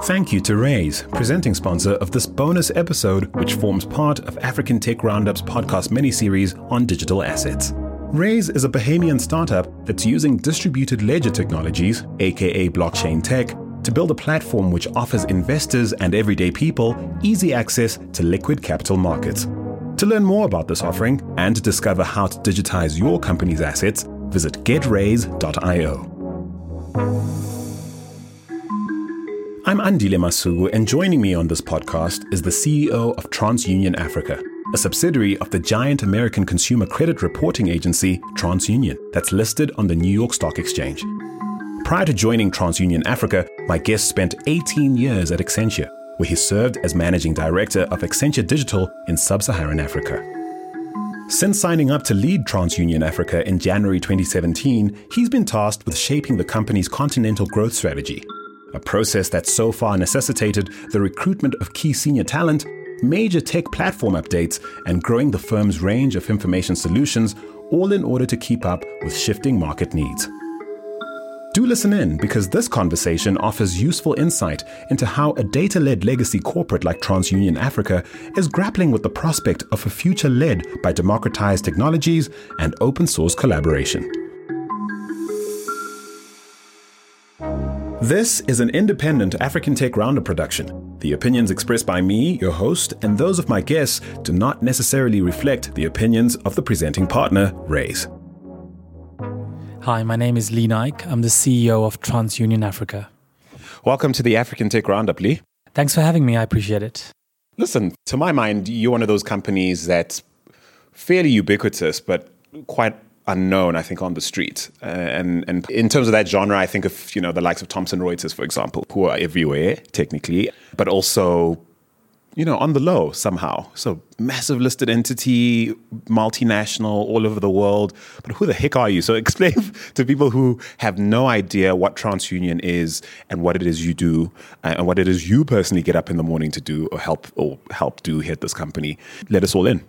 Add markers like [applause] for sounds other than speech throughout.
Thank you to Raise, presenting sponsor of this bonus episode, which forms part of African Tech Roundup's podcast mini-series on digital assets. Raise is a Bahamian startup that's using distributed ledger technologies, aka blockchain tech, to build a platform which offers investors and everyday people easy access to liquid capital markets. To learn more about this offering and to discover how to digitize your company's assets, visit getraise.io. I'm Andile Masuku, and joining me on this podcast is the CEO of TransUnion Africa, a subsidiary of the giant American consumer credit reporting agency TransUnion, that's listed on the New York Stock Exchange. Prior to joining TransUnion Africa, my guest spent 18 years at Accenture, where he served as managing director of Accenture Digital in sub Saharan Africa. Since signing up to lead TransUnion Africa in January 2017, he's been tasked with shaping the company's continental growth strategy, a process that so far necessitated the recruitment of key senior talent, major tech platform updates, and growing the firm's range of information solutions, all in order to keep up with shifting market needs. Do listen in because this conversation offers useful insight into how a data led legacy corporate like TransUnion Africa is grappling with the prospect of a future led by democratized technologies and open source collaboration. This is an independent African Tech Roundup production. The opinions expressed by me, your host, and those of my guests do not necessarily reflect the opinions of the presenting partner, Raise. Hi, my name is Lee Naik. I'm the CEO of TransUnion Africa. Welcome to the African Tech Roundup, Lee. Thanks for having me. I appreciate it. Listen, to my mind, you're one of those companies that's fairly ubiquitous, but quite unknown, I think, on the street. Uh, and and in terms of that genre, I think of you know the likes of Thomson Reuters, for example, who are everywhere technically, but also you know, on the low somehow. So massive listed entity, multinational, all over the world. But who the heck are you? So [laughs] explain to people who have no idea what TransUnion is and what it is you do uh, and what it is you personally get up in the morning to do or help or help do at this company. Let us all in.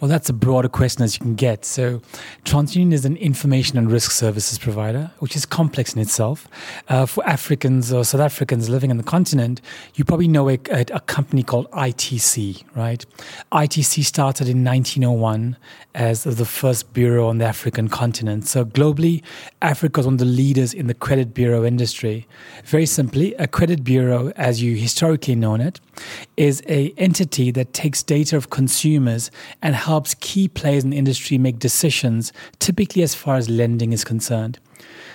Well, that's a broader question as you can get. So, TransUnion is an information and risk services provider, which is complex in itself. Uh, for Africans or South Africans living in the continent, you probably know a, a, a, company called ITC, right? ITC started in 1901 as the first bureau on the African continent. So, globally, Africa is one of the leaders in the credit bureau industry. Very simply, a credit bureau, as you historically known it, is a entity that takes data of consumers and helps key players in the industry make decisions, typically as far as lending is concerned.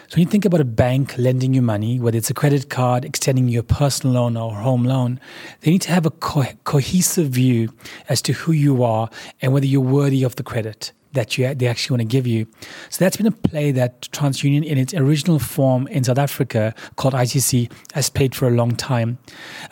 So when you think about a bank lending you money, whether it's a credit card, extending you a personal loan or home loan, they need to have a co- cohesive view as to who you are and whether you're worthy of the credit that you they actually want to give you. So that's been a play that TransUnion, in its original form in South Africa, called ITC, has played for a long time.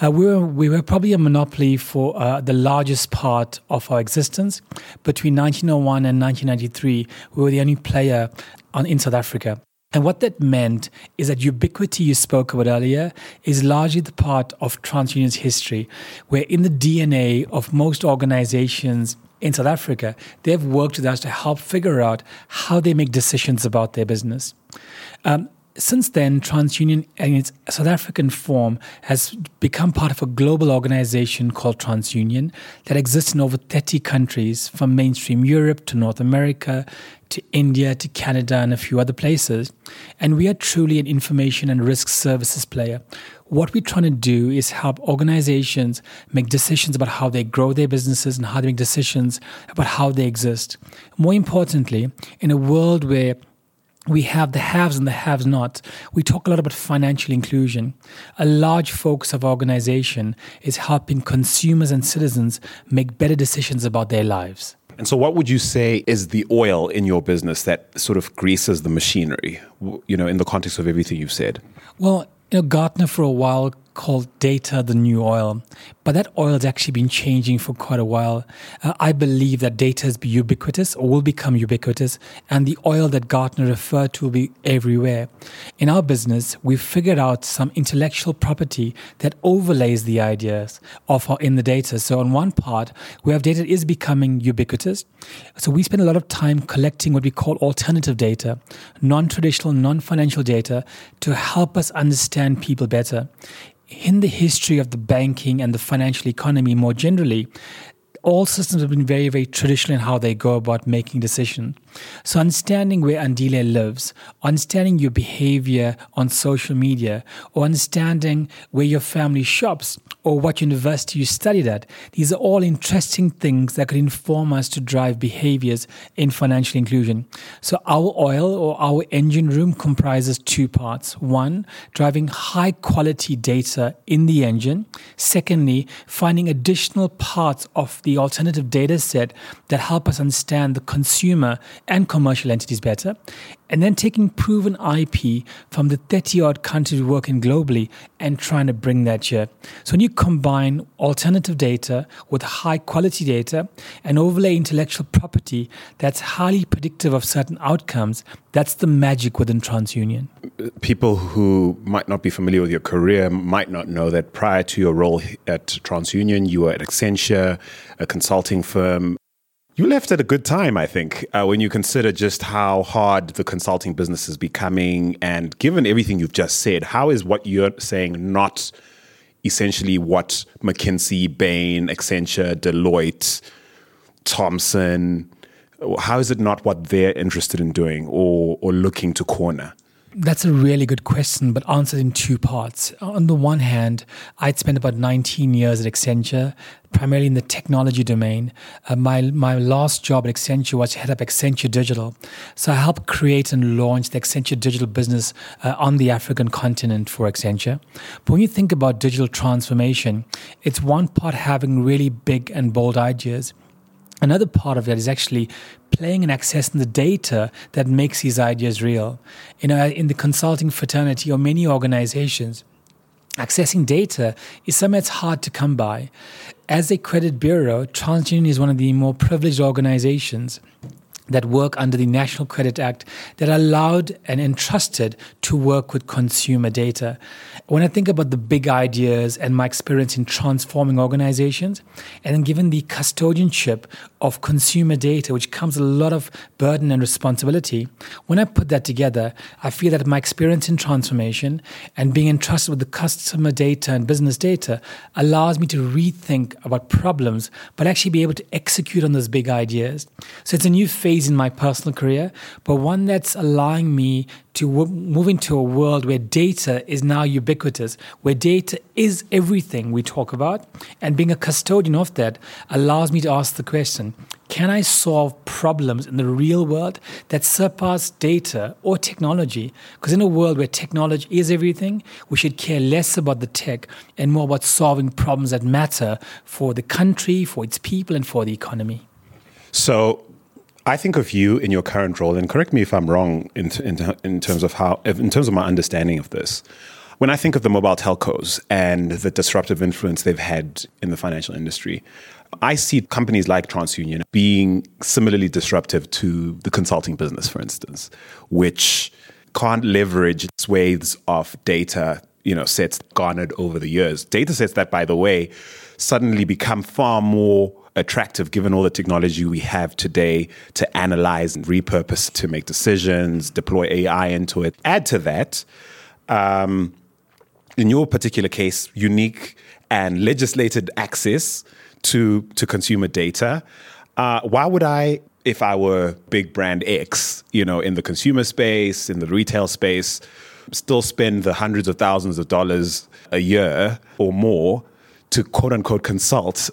Uh, we were we were probably a monopoly for uh, the largest part of our existence. Between 1901 and 1993, we were the only player on, in South Africa. And what that meant is that ubiquity you spoke about earlier is largely the part of TransUnion's history, where in the DNA of most organizations in South Africa, they've worked with us to help figure out how they make decisions about their business. Um, since then, TransUnion in its South African form has become part of a global organization called TransUnion that exists in over 30 countries, from mainstream Europe to North America to India to Canada and a few other places. And we are truly an information and risk services player. What we're trying to do is help organizations make decisions about how they grow their businesses and how they make decisions about how they exist. More importantly, in a world where we have the haves and the haves not. We talk a lot about financial inclusion. A large focus of our organization is helping consumers and citizens make better decisions about their lives. And so, what would you say is the oil in your business that sort of greases the machinery, you know, in the context of everything you've said? Well, you know, Gartner for a while called data the new oil, but that oil has actually been changing for quite a while. Uh, I believe that data is ubiquitous or will become ubiquitous, and the oil that Gartner referred to will be everywhere. In our business, we've figured out some intellectual property that overlays the ideas of our, in the data. So on one part, we have data is becoming ubiquitous. So we spend a lot of time collecting what we call alternative data, non-traditional, non-financial data, to help us understand people better in the history of the banking and the financial economy more generally, all systems have been very, very traditional in how they go about making decisions. So, understanding where Andile lives, understanding your behavior on social media, or understanding where your family shops, or what university you studied at, these are all interesting things that could inform us to drive behaviors in financial inclusion. So, our oil or our engine room comprises two parts. One, driving high quality data in the engine. Secondly, finding additional parts of the alternative data set that help us understand the consumer and commercial entities better, and then taking proven IP from the 30 odd countries we work in globally and trying to bring that here. So when you combine alternative data with high quality data and overlay intellectual property that's highly predictive of certain outcomes, that's the magic within TransUnion. People who might not be familiar with your career might not know that prior to your role at TransUnion, you were at Accenture, a consulting firm. You left at a good time, I think, uh, when you consider just how hard the consulting business is becoming. And given everything you've just said, how is what you're saying not essentially what McKinsey, Bain, Accenture, Deloitte, Thomson, how is it not what they're interested in doing or, or looking to corner? That's a really good question, but answered in two parts. On the one hand, I'd spent about 19 years at Accenture, primarily in the technology domain. Uh, my, my last job at Accenture was to head up Accenture Digital. So I helped create and launch the Accenture Digital business uh, on the African continent for Accenture. But when you think about digital transformation, it's one part having really big and bold ideas. Another part of that is actually playing and accessing the data that makes these ideas real. You know, in the consulting fraternity or many organizations, accessing data is something that's hard to come by. As a credit bureau, TransUnion is one of the more privileged organizations that work under the National Credit Act that are allowed and entrusted to work with consumer data. When I think about the big ideas and my experience in transforming organizations, and then given the custodianship of consumer data, which comes a lot of burden and responsibility, when I put that together, I feel that my experience in transformation and being entrusted with the customer data and business data allows me to rethink about problems, but actually be able to execute on those big ideas. So it's a new phase phase in my personal career, but one that's allowing me to w- move into a world where data is now ubiquitous, where data is everything we talk about. And being a custodian of that allows me to ask the question can I solve problems in the real world that surpass data or technology? Because in a world where technology is everything, we should care less about the tech and more about solving problems that matter for the country, for its people, and for the economy. So, I think of you in your current role, and correct me if I'm wrong in, in, in terms of how, in terms of my understanding of this. When I think of the mobile telcos and the disruptive influence they've had in the financial industry, I see companies like TransUnion being similarly disruptive to the consulting business, for instance, which can't leverage swathes of data, you know, sets garnered over the years. Data sets that, by the way, suddenly become far more attractive given all the technology we have today to analyze and repurpose to make decisions, deploy AI into it. Add to that, um, in your particular case, unique and legislated access to to consumer data. Uh, why would I, if I were big brand X, you know, in the consumer space, in the retail space, still spend the hundreds of thousands of dollars a year or more to quote unquote consult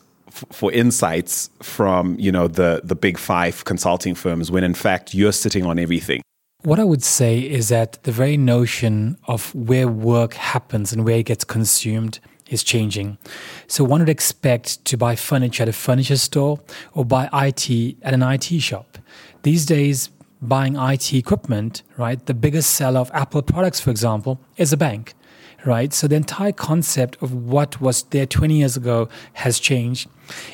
for insights from you know the the big five consulting firms when in fact you're sitting on everything what I would say is that the very notion of where work happens and where it gets consumed is changing. So one would expect to buy furniture at a furniture store or buy IT at an IT shop. These days, buying IT equipment, right, the biggest seller of Apple products, for example, is a bank right? So the entire concept of what was there 20 years ago has changed.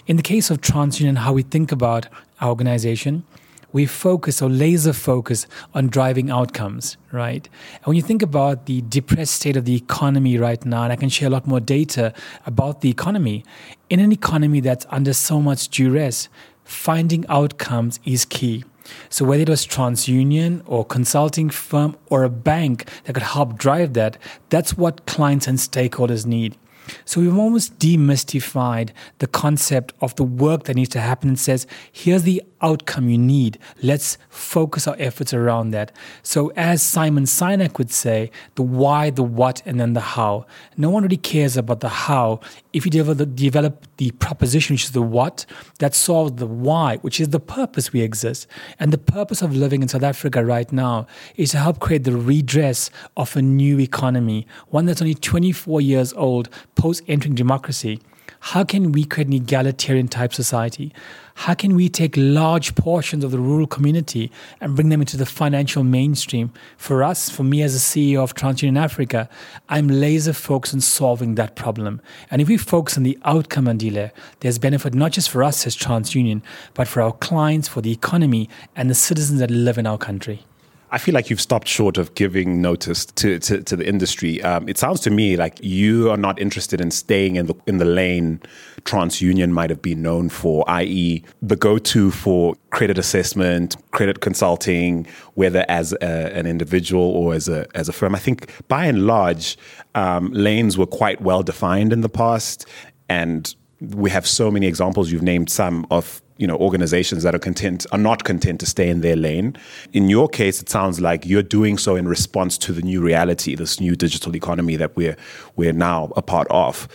In the case of TransUnion, how we think about our organization, we focus or laser focus on driving outcomes, right? And when you think about the depressed state of the economy right now, and I can share a lot more data about the economy, in an economy that's under so much duress, finding outcomes is key. So whether it was TransUnion or consulting firm or a bank that could help drive that, that's what clients and stakeholders need. So we've almost demystified the concept of the work that needs to happen and says, here's the outcome you need. Let's focus our efforts around that. So, as Simon Sinek would say, the why, the what, and then the how. No one really cares about the how. If you develop the, develop the proposition, which is the what, that solves the why, which is the purpose we exist. And the purpose of living in South Africa right now is to help create the redress of a new economy, one that's only 24 years old, post entering democracy. How can we create an egalitarian type society? How can we take large portions of the rural community and bring them into the financial mainstream? For us, for me as a CEO of TransUnion Africa, I'm laser focused on solving that problem. And if we focus on the outcome, Andile, there's benefit not just for us as TransUnion, but for our clients, for the economy, and the citizens that live in our country. I feel like you've stopped short of giving notice to, to, to the industry. Um, it sounds to me like you are not interested in staying in the in the lane TransUnion might have been known for, i.e., the go-to for credit assessment, credit consulting, whether as a, an individual or as a as a firm. I think by and large, um, lanes were quite well defined in the past, and we have so many examples. You've named some of you know organizations that are content are not content to stay in their lane. In your case, it sounds like you're doing so in response to the new reality, this new digital economy that we're we're now a part of.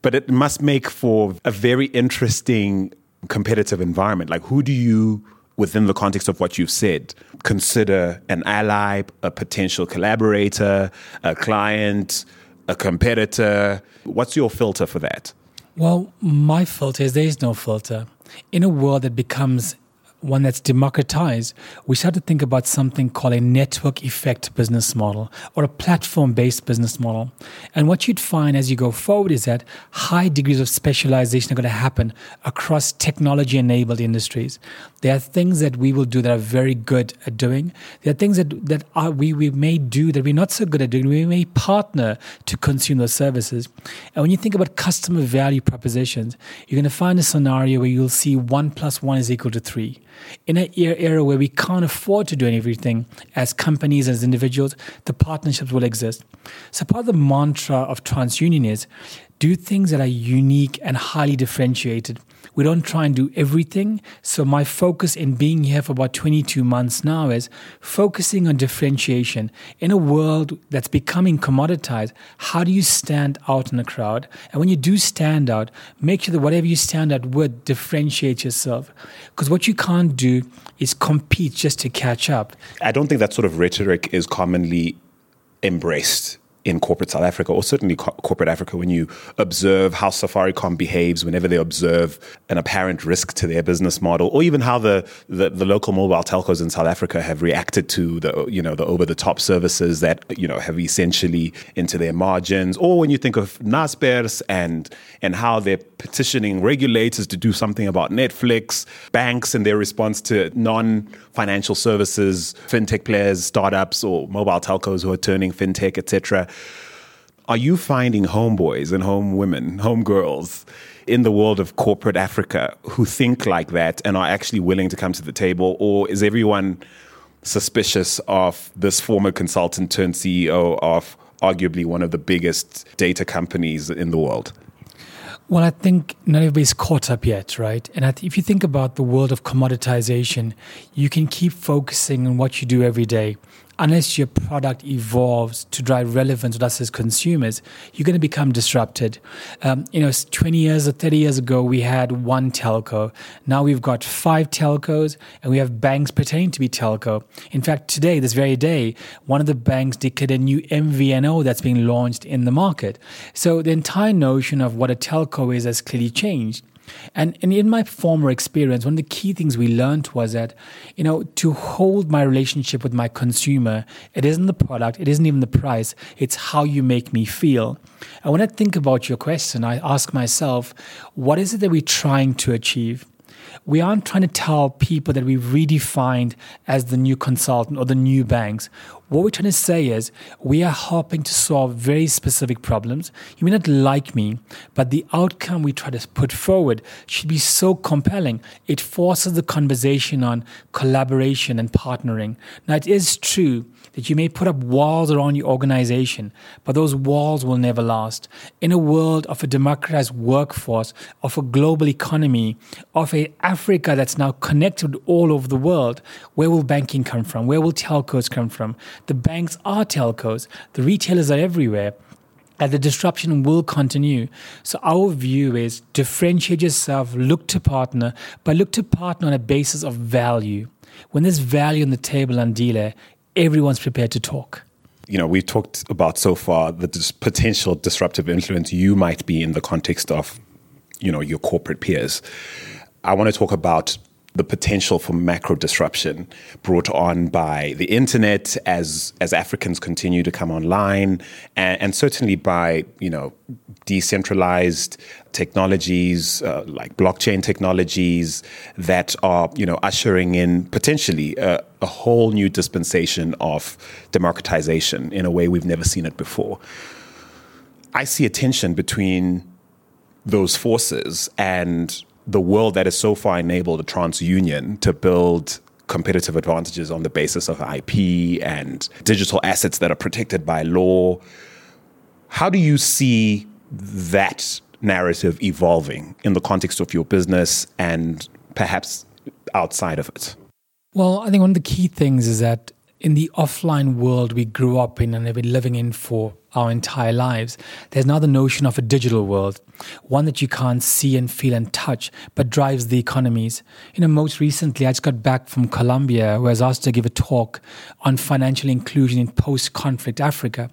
But it must make for a very interesting competitive environment. Like, who do you within the context of what you've said, consider an ally, a potential collaborator, a client, a competitor? What's your filter for that? Well, my filter is there is no filter. In a world that becomes one that's democratized, we start to think about something called a network effect business model or a platform based business model. And what you'd find as you go forward is that high degrees of specialization are going to happen across technology enabled industries. There are things that we will do that are very good at doing. There are things that, that are, we, we may do that we're not so good at doing. We may partner to consume those services. And when you think about customer value propositions, you're going to find a scenario where you'll see one plus one is equal to three. In an era where we can't afford to do everything as companies, as individuals, the partnerships will exist. So part of the mantra of TransUnion is do things that are unique and highly differentiated. We don't try and do everything. So my focus in being here for about 22 months now is focusing on differentiation. In a world that's becoming commoditized, how do you stand out in a crowd? And when you do stand out, make sure that whatever you stand out with differentiates yourself. Because what you can't do is compete just to catch up. I don't think that sort of rhetoric is commonly embraced in corporate South Africa, or certainly co- corporate Africa, when you observe how Safaricom behaves whenever they observe an apparent risk to their business model, or even how the, the, the local mobile telcos in South Africa have reacted to the you know the over the top services that you know have essentially into their margins, or when you think of Naspers and and how they're petitioning regulators to do something about Netflix, banks and their response to non financial services, fintech players, startups, or mobile telcos who are turning fintech, etc. Are you finding homeboys and home women, home girls in the world of corporate Africa who think like that and are actually willing to come to the table? Or is everyone suspicious of this former consultant turned CEO of arguably one of the biggest data companies in the world? Well, I think not everybody's caught up yet, right? And if you think about the world of commoditization, you can keep focusing on what you do every day unless your product evolves to drive relevance with us as consumers, you're going to become disrupted. Um, you know, 20 years or 30 years ago, we had one telco. Now we've got five telcos and we have banks pretending to be telco. In fact, today, this very day, one of the banks declared a new MVNO that's being launched in the market. So the entire notion of what a telco is has clearly changed. And, and in my former experience, one of the key things we learned was that, you know, to hold my relationship with my consumer, it isn't the product, it isn't even the price, it's how you make me feel. And when I think about your question, I ask myself, what is it that we're trying to achieve? We aren't trying to tell people that we've redefined as the new consultant or the new banks. What we're trying to say is we are helping to solve very specific problems. You may not like me, but the outcome we try to put forward should be so compelling. It forces the conversation on collaboration and partnering. Now, it is true that you may put up walls around your organization, but those walls will never last. In a world of a democratized workforce, of a global economy, of a Africa that's now connected all over the world, where will banking come from? Where will telcos come from? The banks are telcos. The retailers are everywhere and the disruption will continue. So our view is differentiate yourself, look to partner, but look to partner on a basis of value. When there's value on the table Andile, everyone's prepared to talk. You know, we've talked about so far the dis- potential disruptive influence you might be in the context of, you know, your corporate peers. I want to talk about the potential for macro disruption brought on by the internet as as Africans continue to come online, and, and certainly by you know decentralized technologies uh, like blockchain technologies that are you know ushering in potentially a, a whole new dispensation of democratization in a way we've never seen it before. I see a tension between those forces and the world that has so far enabled a TransUnion to build competitive advantages on the basis of IP and digital assets that are protected by law. How do you see that narrative evolving in the context of your business and perhaps outside of it? Well, I think one of the key things is that in the offline world we grew up in and have been living in for our entire lives, there's now the notion of a digital world, one that you can't see and feel and touch, but drives the economies. You know, most recently, I just got back from Colombia, where I was asked to give a talk on financial inclusion in post conflict Africa.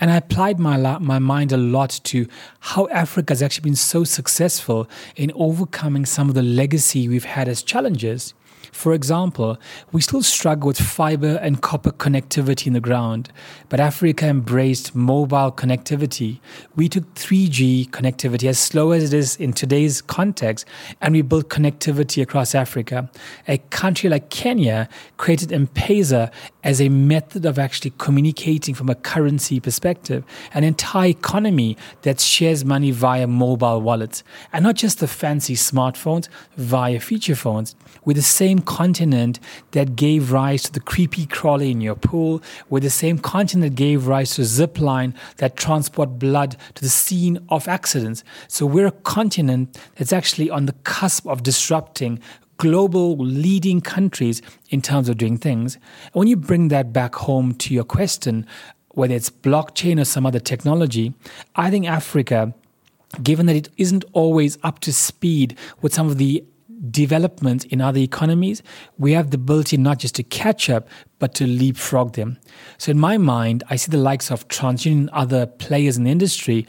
And I applied my, my mind a lot to how Africa has actually been so successful in overcoming some of the legacy we've had as challenges. For example, we still struggle with fiber and copper connectivity in the ground, but Africa embraced mobile connectivity. We took 3G connectivity as slow as it is in today's context, and we built connectivity across Africa. A country like Kenya created M Pesa as a method of actually communicating from a currency perspective, an entire economy that shares money via mobile wallets, and not just the fancy smartphones, via feature phones. With the same continent that gave rise to the creepy crawly in your pool, with the same continent gave rise to Zipline that transport blood to the scene of accidents. So we're a continent that's actually on the cusp of disrupting global leading countries in terms of doing things. And when you bring that back home to your question, whether it's blockchain or some other technology, I think Africa, given that it isn't always up to speed with some of the development in other economies, we have the ability not just to catch up, but to leapfrog them. So, in my mind, I see the likes of TransUnion and other players in the industry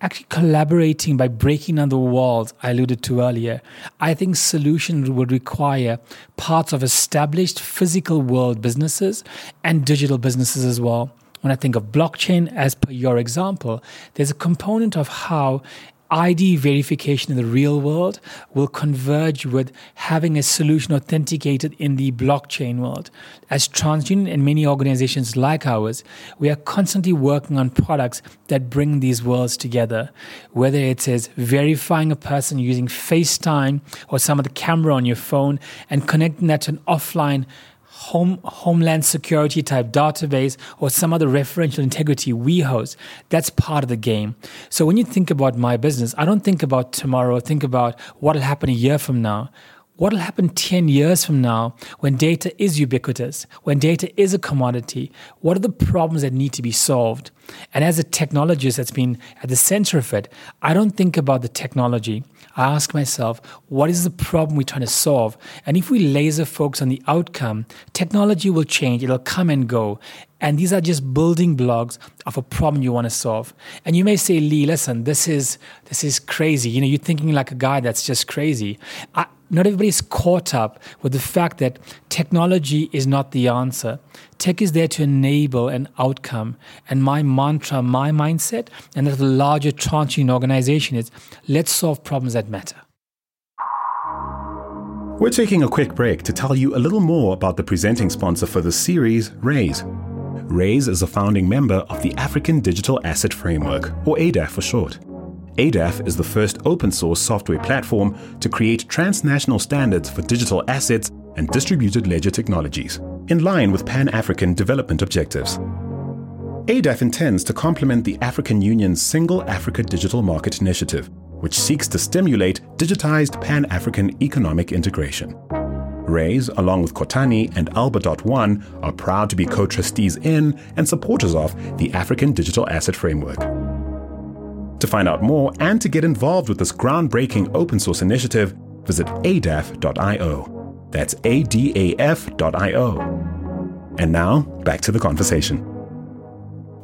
actually collaborating by breaking down the walls I alluded to earlier. I think solutions would require parts of established physical world businesses and digital businesses as well. When I think of blockchain, as per your example, there's a component of how ID verification in the real world will converge with having a solution authenticated in the blockchain world. As TransUnion and many organizations like ours, we are constantly working on products that bring these worlds together. Whether it is verifying a person using FaceTime or some of the camera on your phone and connecting that to an offline home, homeland security type database or some other referential integrity we host. That's part of the game. So when you think about my business, I don't think about tomorrow, think about what'll happen a year from now. What'll happen 10 years from now when data is ubiquitous, when data is a commodity? What are the problems that need to be solved? And as a technologist that's been at the center of it, I don't think about the technology. I ask myself, what is the problem we're trying to solve? And if we laser focus on the outcome, technology will change, it'll come and go. And these are just building blocks of a problem you want to solve. And you may say, Lee, listen, this is this is crazy. You know, you're thinking like a guy that's just crazy. I, not everybody's caught up with the fact that technology is not the answer. Tech is there to enable an outcome. And my mantra, my mindset, and that the larger TransUnion organization is let's solve problems that matter. We're taking a quick break to tell you a little more about the presenting sponsor for the series, Raise. Raise is a founding member of the African Digital Asset Framework, or ADAF for short. ADAF is the first open source software platform to create transnational standards for digital assets and distributed ledger technologies, in line with Pan African development objectives. ADAF intends to complement the African Union's Single Africa Digital Market Initiative, which seeks to stimulate digitized Pan African economic integration. Raise, along with Kotani and Alba.one, are proud to be co trustees in and supporters of the African Digital Asset Framework. To find out more and to get involved with this groundbreaking open source initiative, visit adaf.io. That's A-D-A-F.io. And now, back to the conversation.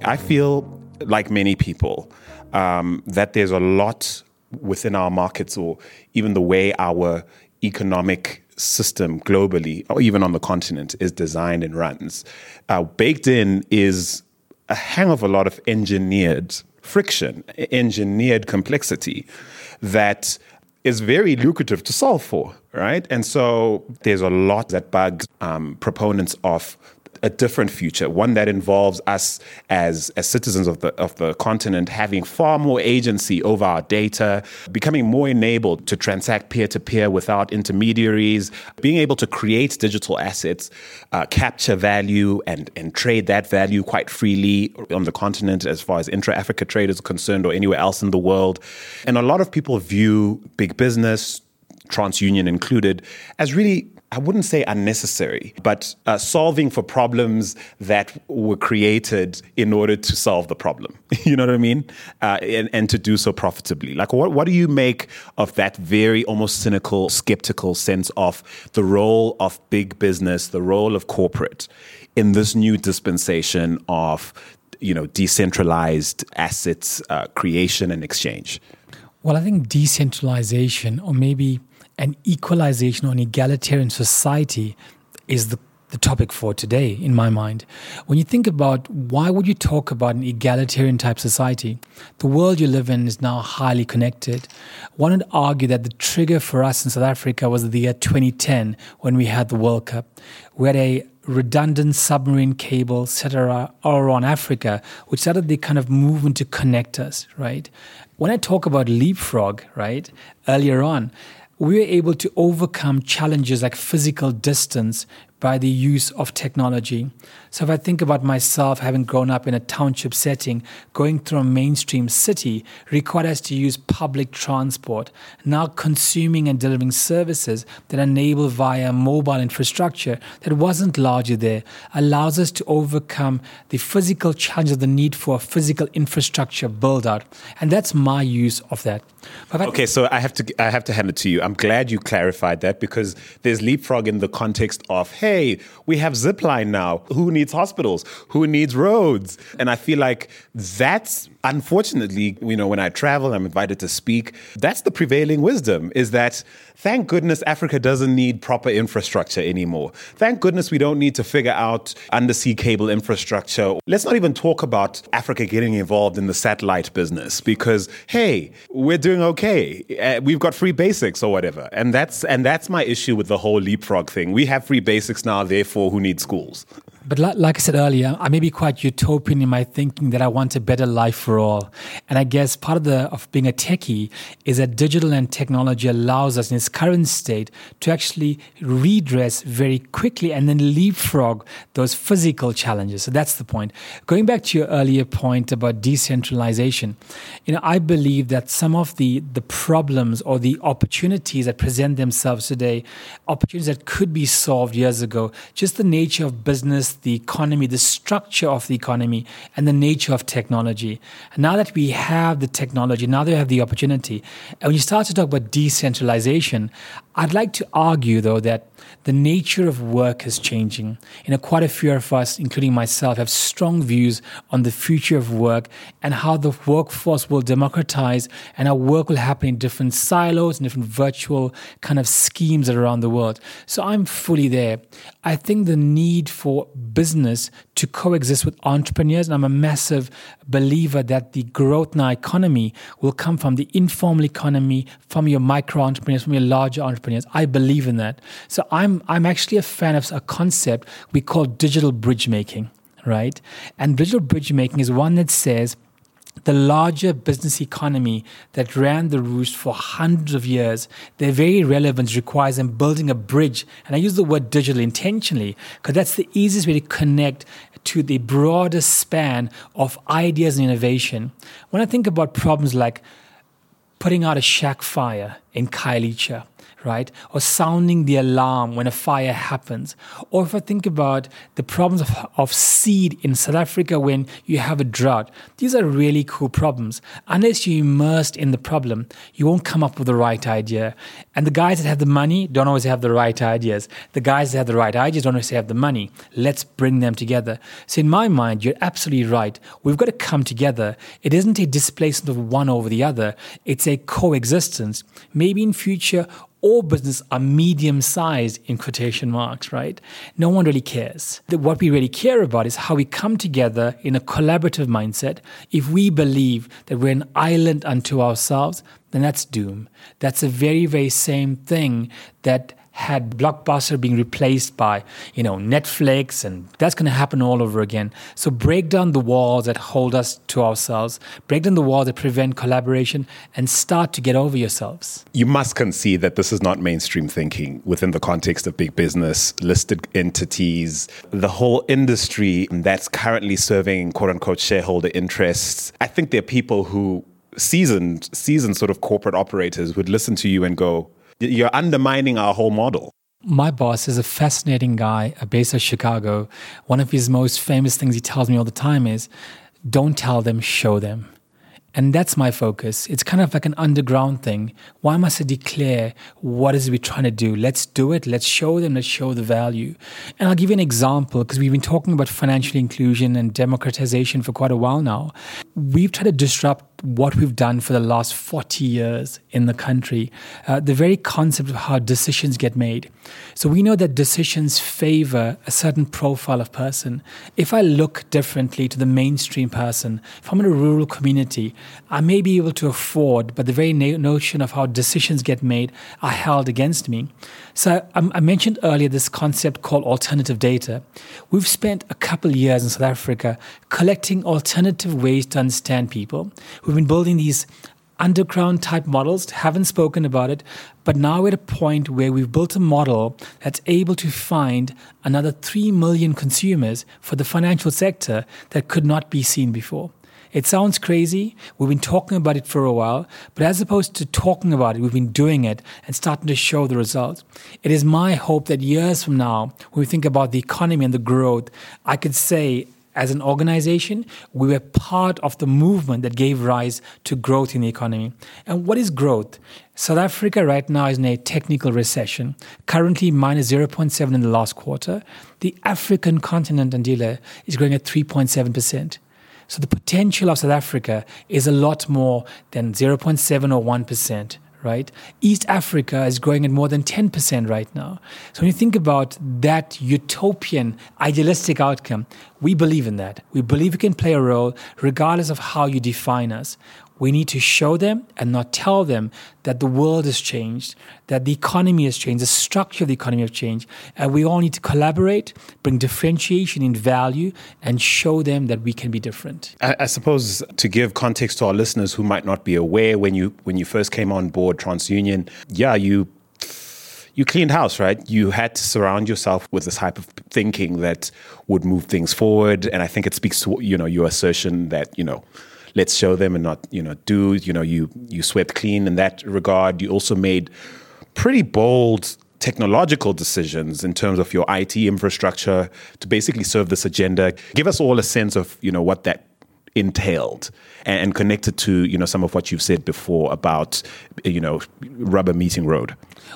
I feel, like many people, um, that there's a lot within our markets or even the way our economic system globally or even on the continent is designed and runs. Uh, baked in is a hang of a lot of engineered friction, engineered complexity that is very lucrative to solve for, right? And so there's a lot that bugs um, proponents of a different future, one that involves us as, as citizens of the, of the continent having far more agency over our data, becoming more enabled to transact peer to peer without intermediaries, being able to create digital assets, uh, capture value, and, and trade that value quite freely on the continent as far as intra Africa trade is concerned or anywhere else in the world. And a lot of people view big business, TransUnion included, as really I wouldn't say unnecessary, but uh, solving for problems that were created in order to solve the problem. [laughs] you know what I mean? Uh, and, and to do so profitably. Like, what, what do you make of that very almost cynical, skeptical sense of the role of big business, the role of corporate in this new dispensation of, you know, decentralized assets uh, creation and exchange? Well, I think decentralization, or maybe an equalization or an egalitarian society is the, the topic for today, in my mind. When you think about why would you talk about an egalitarian type society? The world you live in is now highly connected. One would argue that the trigger for us in South Africa was the year 2010 when we had the World Cup. We had a redundant submarine cable set around Africa, which started the kind of movement to connect us, right? When I talk about leapfrog, right, earlier on, we were able to overcome challenges like physical distance by the use of technology. So, if I think about myself having grown up in a township setting, going through a mainstream city required us to use public transport, now consuming and delivering services that enable via mobile infrastructure that wasn't largely there, allows us to overcome the physical challenge of the need for a physical infrastructure build out. And that's my use of that. Okay, so I have to I have to hand it to you. I'm glad you clarified that because there's leapfrog in the context of hey we have Zipline now. Who needs hospitals? Who needs roads? And I feel like that's unfortunately, you know, when I travel, I'm invited to speak. That's the prevailing wisdom is that thank goodness Africa doesn't need proper infrastructure anymore. Thank goodness we don't need to figure out undersea cable infrastructure. Let's not even talk about Africa getting involved in the satellite business because hey, we're doing okay. Uh, we've got free basics or whatever. And that's and that's my issue with the whole leapfrog thing. We have free basics now, therefore who needs schools? But like I said earlier, I may be quite utopian in my thinking that I want a better life for all. And I guess part of the of being a techie is that digital and technology allows us in its current state to actually redress very quickly and then leapfrog those physical challenges. So that's the point. Going back to your earlier point about decentralization, you know, I believe that some of the the problems or the opportunities that present themselves today, opportunities that could be solved years ago, just the nature of business the economy, the structure of the economy, and the nature of technology. And now that we have the technology, now that we have the opportunity, and when you start to talk about decentralization, I'd like to argue, though, that the nature of work is changing. You know, quite a few of us, including myself, have strong views on the future of work and how the workforce will democratize and how work will happen in different silos and different virtual kind of schemes around the world. So I'm fully there. I think the need for business to coexist with entrepreneurs, and I'm a massive believer that the growth in our economy will come from the informal economy, from your micro entrepreneurs, from your larger entrepreneurs entrepreneurs. I believe in that. So I'm I'm actually a fan of a concept we call digital bridge making, right? And digital bridge making is one that says the larger business economy that ran the roost for hundreds of years, their very relevance requires them building a bridge. And I use the word digital intentionally because that's the easiest way to connect to the broader span of ideas and innovation. When I think about problems like putting out a shack fire in Khayelitsha, right? Or sounding the alarm when a fire happens. Or if I think about the problems of, of seed in South Africa when you have a drought, these are really cool problems. Unless you're immersed in the problem, you won't come up with the right idea. And the guys that have the money don't always have the right ideas. The guys that have the right ideas don't always have the money. Let's bring them together. So, in my mind, you're absolutely right. We've got to come together. It isn't a displacement of one over the other, it's a coexistence. Maybe in future, all business are medium sized in quotation marks, right? No one really cares. What we really care about is how we come together in a collaborative mindset. If we believe that we're an island unto ourselves, then that's doom. That's the very, very same thing that had Blockbuster being replaced by, you know, Netflix, and that's going to happen all over again. So break down the walls that hold us to ourselves, break down the walls that prevent collaboration, and start to get over yourselves. You must concede that this is not mainstream thinking within the context of big business, listed entities, the whole industry that's currently serving quote unquote shareholder interests. I think there are people who seasoned, seasoned sort of corporate operators would listen to you and go, you're undermining our whole model. My boss is a fascinating guy uh, based out of Chicago. One of his most famous things he tells me all the time is don't tell them, show them. And that's my focus. It's kind of like an underground thing. Why must I declare what is we trying to do? Let's do it. Let's show them. Let's show the value. And I'll give you an example because we've been talking about financial inclusion and democratization for quite a while now. We've tried to disrupt what we've done for the last 40 years in the country, uh, the very concept of how decisions get made. So we know that decisions favor a certain profile of person. If I look differently to the mainstream person, if I'm in a rural community, I may be able to afford, but the very notion of how decisions get made are held against me. So um, I mentioned earlier this concept called alternative data. We've spent a couple years in South Africa collecting alternative ways to understand people. We've been building these underground type models, haven't spoken about it, but now we're at a point where we've built a model that's able to find another 3 million consumers for the financial sector that could not be seen before. It sounds crazy. We've been talking about it for a while, but as opposed to talking about it, we've been doing it and starting to show the results. It is my hope that years from now, when we think about the economy and the growth, I could say, as an organization, we were part of the movement that gave rise to growth in the economy. And what is growth? South Africa right now is in a technical recession, currently minus 0.7 in the last quarter. The African continent, Andile, is growing at 3.7%. So the potential of South Africa is a lot more than 0.7 or 1% right? East Africa is growing at more than 10% right now. So when you think about that utopian, idealistic outcome, we believe in that. We believe we can play a role regardless of how you define us. We need to show them and not tell them that the world has changed, that the economy has changed, the structure of the economy has changed, and we all need to collaborate, bring differentiation in value, and show them that we can be different. I, I suppose to give context to our listeners who might not be aware, when you when you first came on board TransUnion, yeah, you you cleaned house, right? You had to surround yourself with this type of thinking that would move things forward. And I think it speaks to you know your assertion that you know let's show them and not you know do you know you you swept clean in that regard. You also made pretty bold technological decisions in terms of your IT infrastructure to basically serve this agenda. Give us all a sense of you know what that entailed and, connected to you know some of what you've said before about you know rubber meeting road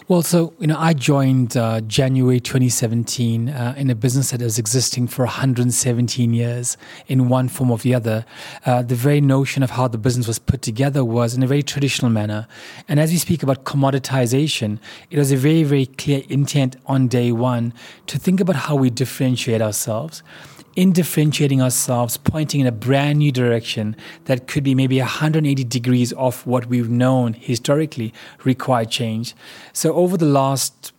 well so you know i joined uh, january 2017 uh, in a business that is existing for 117 years in one form or the other. Uh, the very notion of how the business was put together was in a very traditional manner. And as we speak about commoditization it was a very very clear intent on day one to think about how we differentiate ourselves in differentiating ourselves, pointing in a brand new direction that could be maybe 180 degrees off what we've known historically required change. So over the last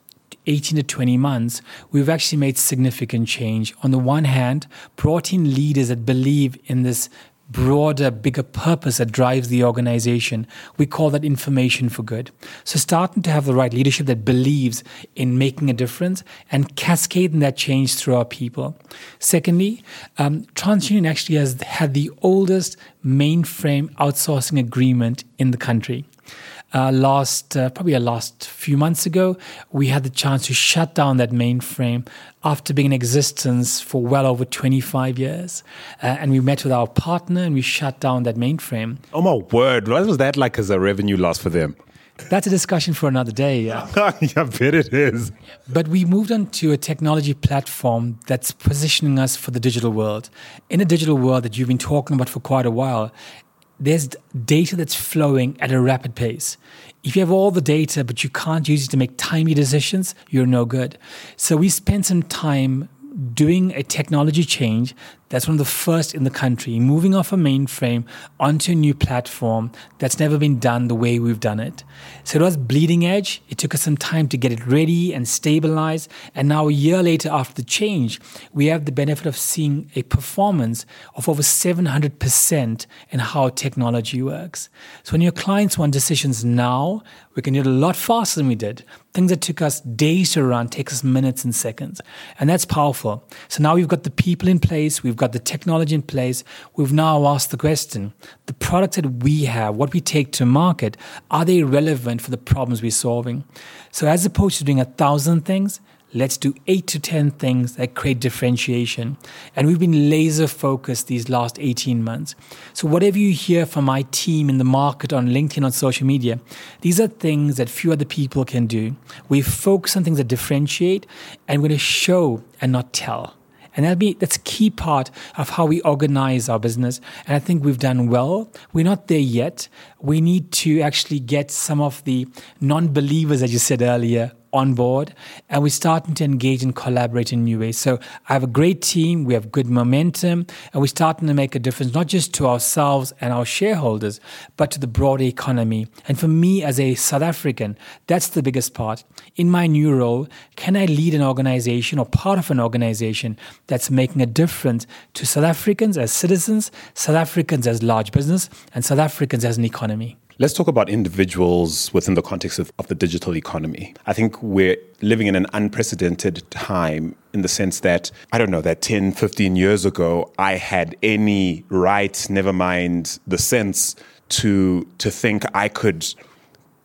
18 to 20 months, we've actually made significant change. On the one hand, brought in leaders that believe in this broader, bigger purpose that drives the organization. We call that information for good. So starting to have the right leadership that believes in making a difference and cascading that change through our people. Secondly, um, TransUnion actually has had the oldest mainframe outsourcing agreement in the country uh, last uh, probably a last few months ago, we had the chance to shut down that mainframe after being in existence for well over 25 years. Uh, and we met with our partner and we shut down that mainframe. Oh my word! What was that like as a revenue loss for them? That's a discussion for another day. Yeah. [laughs] I bet it is. But we moved on to a technology platform that's positioning us for the digital world. In a digital world that you've been talking about for quite a while, there's data that's flowing at a rapid pace. If you have all the data, but you can't use it to make timely decisions, you're no good. So we spent some time doing a technology change that's one of the first in the country, moving off a mainframe onto a new platform that's never been done the way we've done it. So it was bleeding edge. It took us some time to get it ready and stabilize. And now, a year later, after the change, we have the benefit of seeing a performance of over 700% in how technology works. So when your clients want decisions now, we can do it a lot faster than we did. Things that took us days to run takes us minutes and seconds. And that's powerful. So now we've got the people in place, we've got the technology in place. We've now asked the question the products that we have, what we take to market, are they relevant for the problems we're solving? So as opposed to doing a thousand things, Let's do eight to 10 things that create differentiation. And we've been laser focused these last 18 months. So, whatever you hear from my team in the market, on LinkedIn, on social media, these are things that few other people can do. We focus on things that differentiate and we're going to show and not tell. And that'll be that's a key part of how we organize our business. And I think we've done well. We're not there yet. We need to actually get some of the non-believers, as you said earlier, on board and we're starting to engage and collaborate in new ways. So I have a great team, we have good momentum, and we're starting to make a difference, not just to ourselves and our shareholders, but to the broader economy. And for me as a South African, that's the biggest part. In my new role, can I lead an organization or part of an organization that's making a difference to South Africans as citizens, South Africans as large business, and South Africans as an economy? Let's talk about individuals within the context of, of the digital economy. I think we're living in an unprecedented time in the sense that, I don't know, that 10, 15 years ago, I had any right, never mind the sense, to, to think I could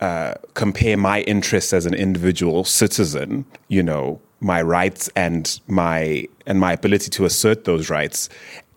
uh, compare my interests as an individual citizen, you know, my rights and my and my ability to assert those rights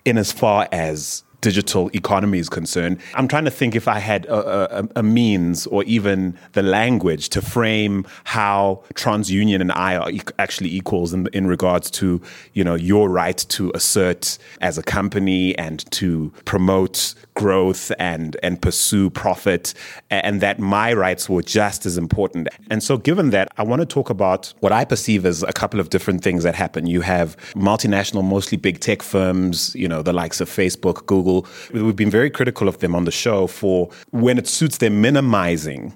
in as far as digital economy is concerned. I'm trying to think if I had a, a, a, means or even the language to frame how TransUnion and I are e- actually equals in, in regards to you know your right to assert as a company and to promote growth and and pursue profit, and that my rights were just as important. And so, given that, I want to talk about what I perceive as a couple of different things that happen. You have multinational, mostly big tech firms, you know, the likes of Facebook, Google We've been very critical of them on the show for when it suits them minimizing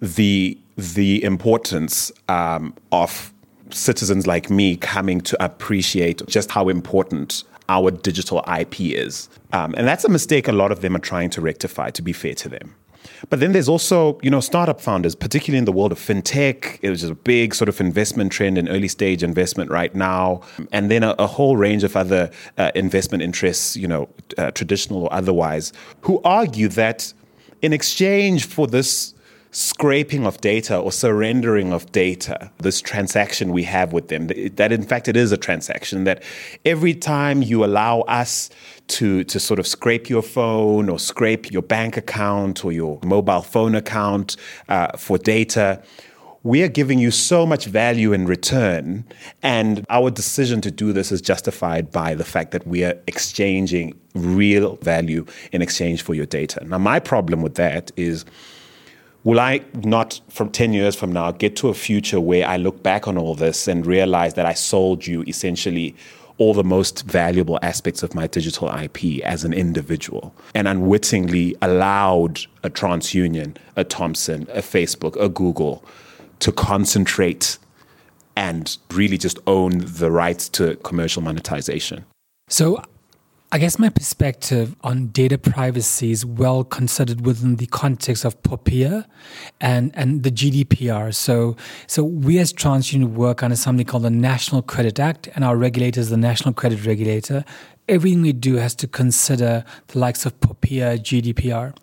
the the importance um, of citizens like me coming to appreciate just how important our digital IP is. Um, and that's a mistake a lot of them are trying to rectify, to be fair to them. But then there's also, you know, startup founders, particularly in the world of fintech. It was a big sort of investment trend in early stage investment right now. And then a, a whole range of other uh, investment interests, you know, uh, traditional or otherwise, who argue that in exchange for this scraping of data or surrendering of data, this transaction we have with them, that in fact it is a transaction, that every time you allow us to, to sort of scrape your phone or scrape your bank account or your mobile phone account uh, for data, we are giving you so much value in return. And our decision to do this is justified by the fact that we are exchanging real value in exchange for your data. Now, my problem with that is will I not, from 10 years from now, get to a future where I look back on all this and realize that I sold you essentially all the most valuable aspects of my digital IP as an individual and unwittingly allowed a TransUnion, a Thomson, a Facebook, a Google to concentrate and really just own the rights to commercial monetization. So I guess my perspective on data privacy is well considered within the context of POPIA and, and the GDPR. So, so we as TransUnion work under something called the National Credit Act, and our regulator is the National Credit Regulator everything we do has to consider the likes of POPIA, GDPR.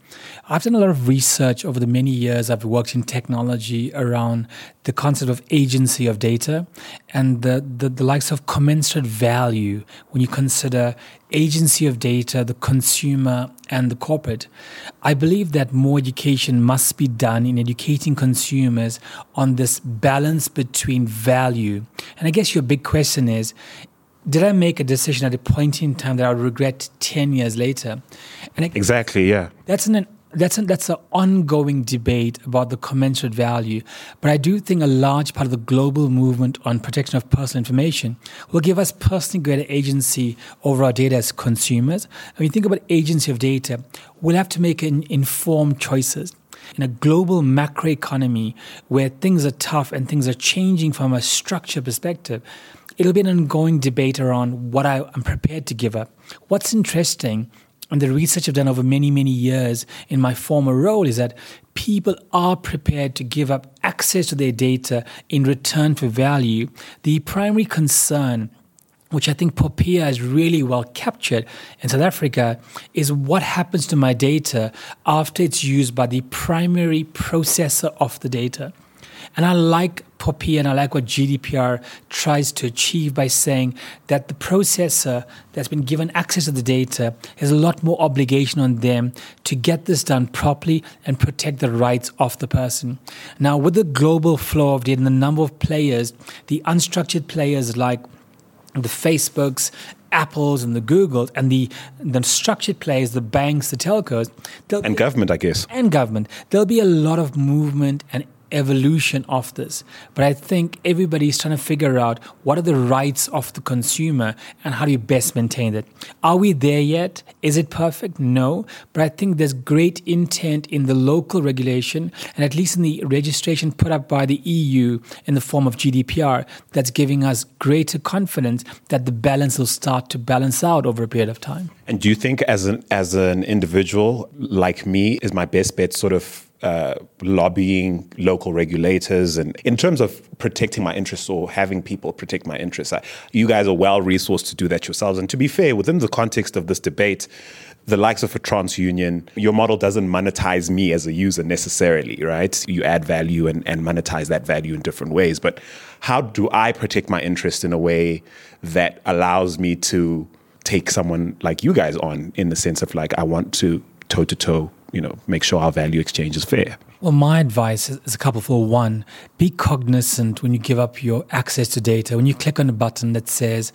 I've done a lot of research over the many years I've worked in technology around the concept of agency of data and the, the, the likes of commensurate value when you consider agency of data, the consumer, and the corporate. I believe that more education must be done in educating consumers on this balance between value. And I guess your big question is did I make a decision at a point in time that I would regret 10 years later? And it, exactly, yeah. That's an that's an, that's an ongoing debate about the commensurate value. But I do think a large part of the global movement on protection of personal information will give us personally greater agency over our data as consumers. When you think about agency of data, we'll have to make an informed choices in a global macroeconomy where things are tough and things are changing from a structure perspective, it'll be an ongoing debate around what I, am prepared to give up. What's interesting, and the research I've done over many, many years in my former role, is that people are prepared to give up access to their data in return for value. The primary concern which I think Popia has really well captured in South Africa, is what happens to my data after it's used by the primary processor of the data. And I like POPIA and I like what GDPR tries to achieve by saying that the processor that's been given access to the data has a lot more obligation on them to get this done properly and protect the rights of the person. Now, with the global flow of data and the number of players, the unstructured players like the Facebooks, Apples, and the Googles, and the the structured players, the banks, the telcos, and government, I guess, and government. There'll be a lot of movement and evolution of this. But I think everybody's trying to figure out what are the rights of the consumer and how do you best maintain it. Are we there yet? Is it perfect? No. But I think there's great intent in the local regulation and at least in the registration put up by the EU in the form of GDPR that's giving us greater confidence that the balance will start to balance out over a period of time. And do you think as an as an individual like me is my best bet sort of uh, lobbying local regulators and in terms of protecting my interests or having people protect my interests. I, you guys are well resourced to do that yourselves. And to be fair, within the context of this debate, the likes of a TransUnion, your model doesn't monetize me as a user necessarily, right? You add value and, and monetize that value in different ways. But how do I protect my interest in a way that allows me to take someone like you guys on in the sense of like, I want to toe to toe you know, make sure our value exchange is fair? Well, my advice is a couple for one, be cognizant when you give up your access to data. When you click on a button that says,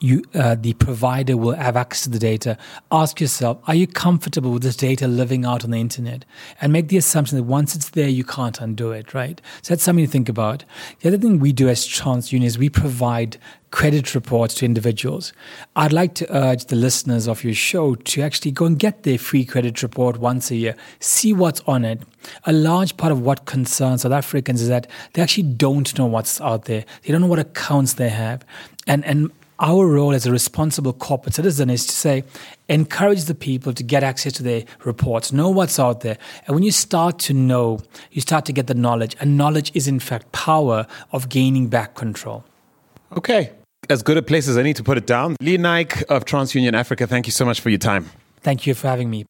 you, uh, the provider will have access to the data. Ask yourself, are you comfortable with this data living out on the internet? And make the assumption that once it's there, you can't undo it, right? So that's something to think about. The other thing we do as TransUnion is we provide credit reports to individuals. I'd like to urge the listeners of your show to actually go and get their free credit report once a year, see what's on it. A large part of what concerns South Africans is that they actually don't know what's out there. They don't know what accounts they have. And, and our role as a responsible corporate citizen is to say, encourage the people to get access to their reports, know what's out there. And when you start to know, you start to get the knowledge. And knowledge is, in fact, power of gaining back control. Okay. As good a place as any to put it down. Lee Naik of TransUnion Africa, thank you so much for your time. Thank you for having me.